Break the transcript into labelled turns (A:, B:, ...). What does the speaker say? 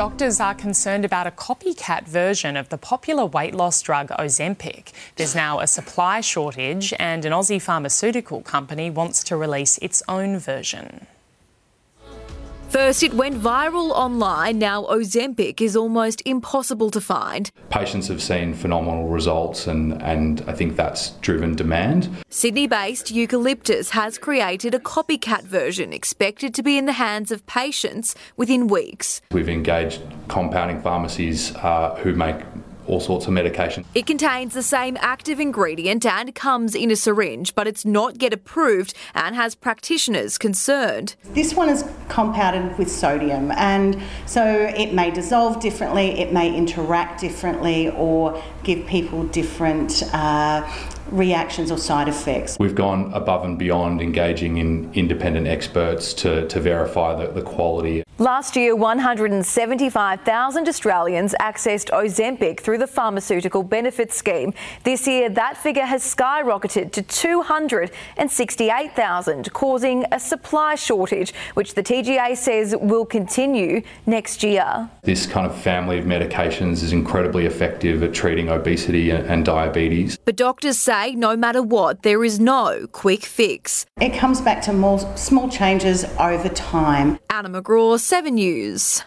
A: Doctors are concerned about a copycat version of the popular weight loss drug Ozempic. There's now a supply shortage, and an Aussie pharmaceutical company wants to release its own version.
B: First, it went viral online. Now, Ozempic is almost impossible to find.
C: Patients have seen phenomenal results, and, and I think that's driven demand.
B: Sydney based Eucalyptus has created a copycat version expected to be in the hands of patients within weeks.
C: We've engaged compounding pharmacies uh, who make all sorts of medication.
B: It contains the same active ingredient and comes in a syringe, but it's not yet approved and has practitioners concerned.
D: This one is compounded with sodium, and so it may dissolve differently, it may interact differently, or give people different. Uh, reactions or side effects.
C: We've gone above and beyond engaging in independent experts to, to verify the, the quality.
B: Last year, 175,000 Australians accessed Ozempic through the Pharmaceutical Benefits Scheme. This year, that figure has skyrocketed to 268,000, causing a supply shortage, which the TGA says will continue next year.
C: This kind of family of medications is incredibly effective at treating obesity and, and diabetes.
B: But doctors say no matter what, there is no quick fix.
D: It comes back to more small changes over time.
B: Anna McGraw, 7 News.